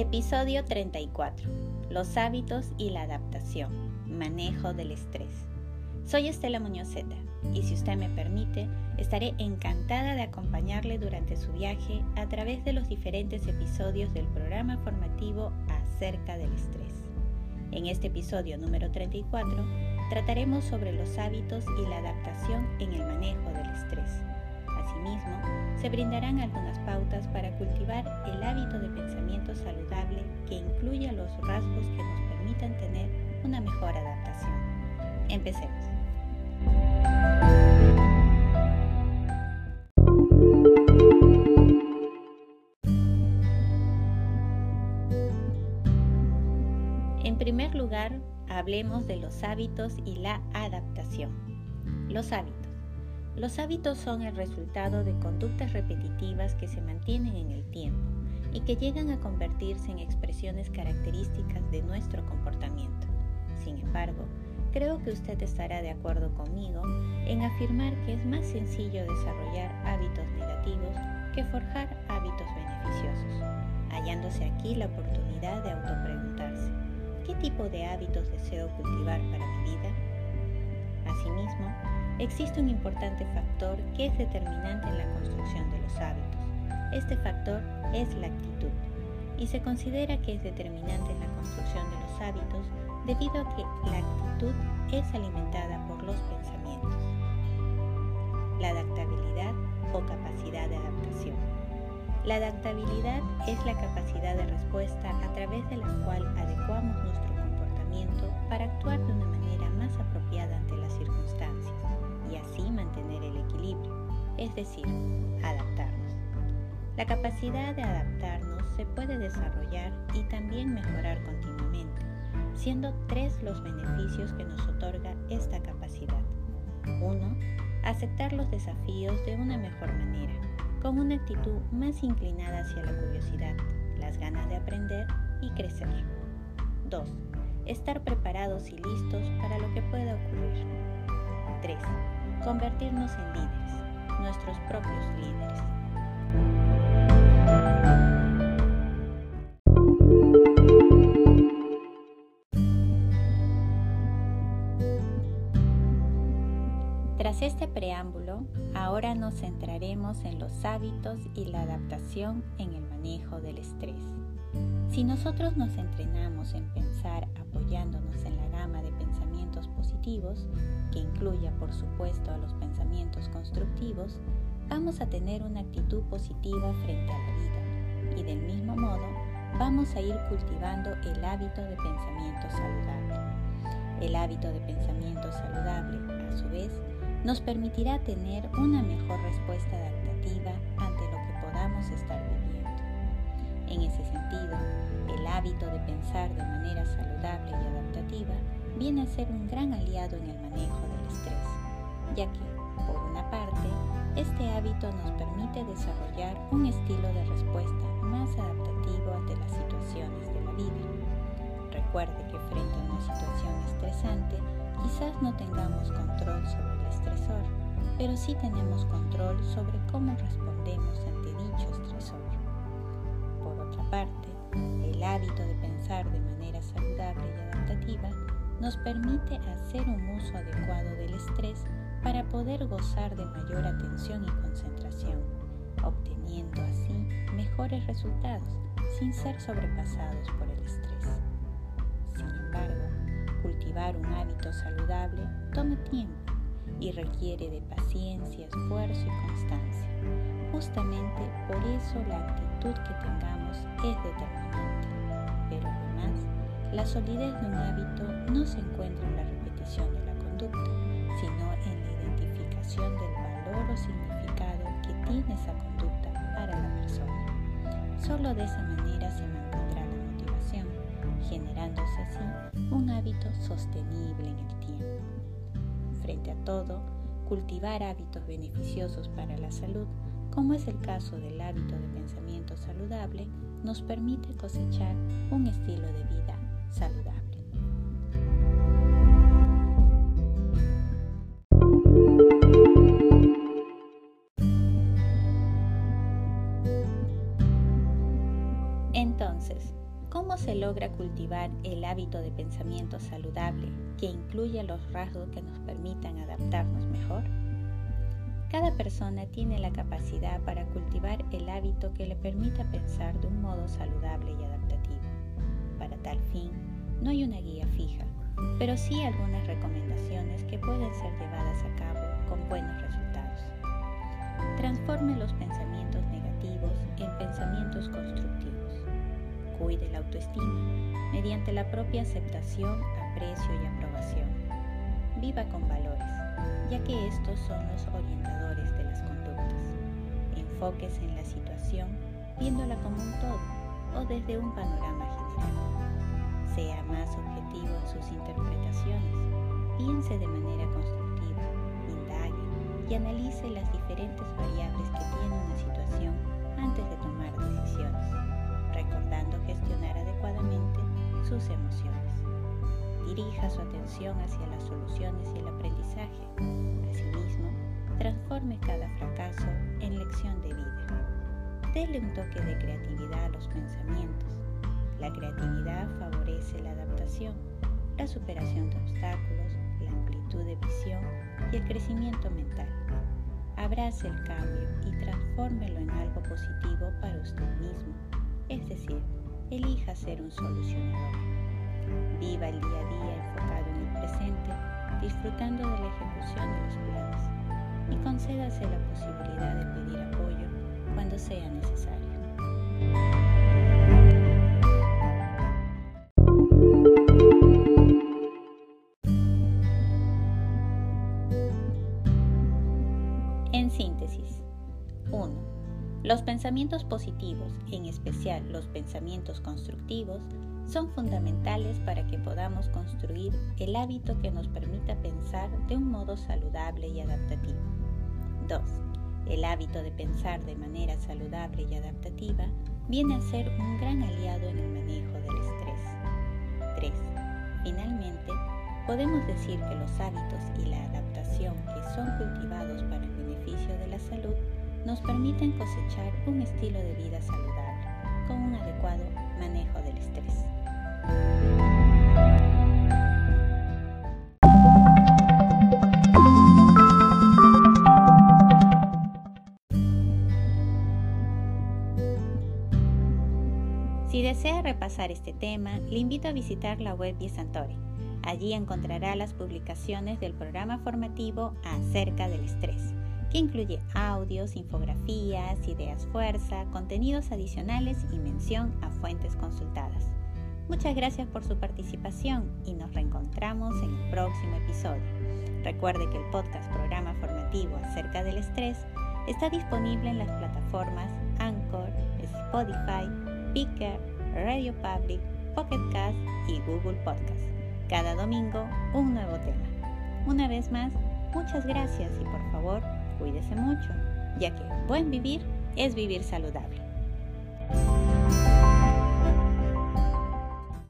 Episodio 34. Los hábitos y la adaptación. Manejo del estrés. Soy Estela Muñozeta y si usted me permite, estaré encantada de acompañarle durante su viaje a través de los diferentes episodios del programa formativo acerca del estrés. En este episodio número 34 trataremos sobre los hábitos y la adaptación en el manejo del estrés. Asimismo, se brindarán algunas pautas para cultivar adaptación. Empecemos. En primer lugar, hablemos de los hábitos y la adaptación. Los hábitos. Los hábitos son el resultado de conductas repetitivas que se mantienen en el tiempo y que llegan a convertirse en expresiones características de nuestro comportamiento. Sin embargo, creo que usted estará de acuerdo conmigo en afirmar que es más sencillo desarrollar hábitos negativos que forjar hábitos beneficiosos, hallándose aquí la oportunidad de autopreguntarse, ¿qué tipo de hábitos deseo cultivar para mi vida? Asimismo, existe un importante factor que es determinante en la construcción de los hábitos. Este factor es la actitud y se considera que es determinante en la construcción de los hábitos debido a que la actitud es alimentada por los pensamientos. La adaptabilidad o capacidad de adaptación. La adaptabilidad es la capacidad de respuesta a través de la cual adecuamos nuestro comportamiento para actuar de una manera más apropiada ante las circunstancias y así mantener el equilibrio, es decir, adaptarnos. La capacidad de adaptarnos se puede desarrollar y también mejorar continuamente, siendo tres los beneficios que nos otorga esta capacidad. 1. Aceptar los desafíos de una mejor manera, con una actitud más inclinada hacia la curiosidad, las ganas de aprender y crecer. 2. Estar preparados y listos para lo que pueda ocurrir. 3. Convertirnos en líderes, nuestros propios líderes. Tras este preámbulo, ahora nos centraremos en los hábitos y la adaptación en el manejo del estrés. Si nosotros nos entrenamos en pensar apoyándonos en la gama de pensamientos positivos, que incluya por supuesto a los pensamientos constructivos, vamos a tener una actitud positiva frente a la vida y del mismo modo vamos a ir cultivando el hábito de pensamiento saludable. El hábito de pensamiento saludable, a su vez, nos permitirá tener una mejor respuesta adaptativa ante lo que podamos estar viviendo. En ese sentido, el hábito de pensar de manera saludable y adaptativa viene a ser un gran aliado en el manejo del estrés, ya que, por una parte, este hábito nos permite desarrollar un estilo de respuesta más adaptativo ante las situaciones de la vida. Recuerde que frente a una situación estresante, quizás no tengamos control sobre estresor, pero sí tenemos control sobre cómo respondemos ante dicho estresor. Por otra parte, el hábito de pensar de manera saludable y adaptativa nos permite hacer un uso adecuado del estrés para poder gozar de mayor atención y concentración, obteniendo así mejores resultados sin ser sobrepasados por el estrés. Sin embargo, cultivar un hábito saludable toma tiempo y requiere de paciencia, esfuerzo y constancia. Justamente por eso la actitud que tengamos es determinante. Pero además, la solidez de un hábito no se encuentra en la repetición de la conducta, sino en la identificación del valor o significado que tiene esa conducta para la persona. Solo de esa manera se mantendrá la motivación, generándose así un hábito sostenible en el tiempo. Frente a todo, cultivar hábitos beneficiosos para la salud, como es el caso del hábito de pensamiento saludable, nos permite cosechar un estilo de vida saludable. Logra cultivar el hábito de pensamiento saludable que incluye los rasgos que nos permitan adaptarnos mejor? Cada persona tiene la capacidad para cultivar el hábito que le permita pensar de un modo saludable y adaptativo. Para tal fin, no hay una guía fija, pero sí algunas recomendaciones que pueden ser llevadas a cabo con buenos resultados. Transforme los pensamientos negativos en pensamientos constructivos. Cuide la autoestima mediante la propia aceptación, aprecio y aprobación. Viva con valores ya que estos son los orientadores de las conductas. Enfóquese en la situación viéndola como un todo o desde un panorama general. Sea más objetivo en sus interpretaciones, piense de manera constructiva, indague y analice las diferentes variables que tiene una situación antes de tomar decisiones, recordando gestionar adecuadamente sus emociones dirija su atención hacia las soluciones y el aprendizaje. Asimismo, transforme cada fracaso en lección de vida. Dele un toque de creatividad a los pensamientos. La creatividad favorece la adaptación, la superación de obstáculos, la amplitud de visión y el crecimiento mental. Abrace el cambio y transfórmelo en algo positivo para usted mismo, es decir, elija ser un solucionador. Viva el día a día enfocado en el presente, disfrutando de la ejecución de los planes y concédase la posibilidad de pedir apoyo cuando sea necesario. En síntesis, 1. Los pensamientos positivos, en especial los pensamientos constructivos, son fundamentales para que podamos construir el hábito que nos permita pensar de un modo saludable y adaptativo. 2. El hábito de pensar de manera saludable y adaptativa viene a ser un gran aliado en el manejo del estrés. 3. Finalmente, podemos decir que los hábitos y la adaptación que son cultivados para el beneficio de la salud nos permiten cosechar un estilo de vida saludable con un adecuado manejo del estrés. Si desea repasar este tema, le invito a visitar la web de Santore. Allí encontrará las publicaciones del programa formativo acerca del estrés, que incluye audios, infografías, ideas fuerza, contenidos adicionales y mención a fuentes consultadas. Muchas gracias por su participación y nos reencontramos en el próximo episodio. Recuerde que el podcast programa formativo acerca del estrés está disponible en las plataformas Anchor, Spotify, Picker, Radio Public, Pocket Cast y Google Podcast. Cada domingo un nuevo tema. Una vez más, muchas gracias y por favor, cuídese mucho, ya que buen vivir es vivir saludable.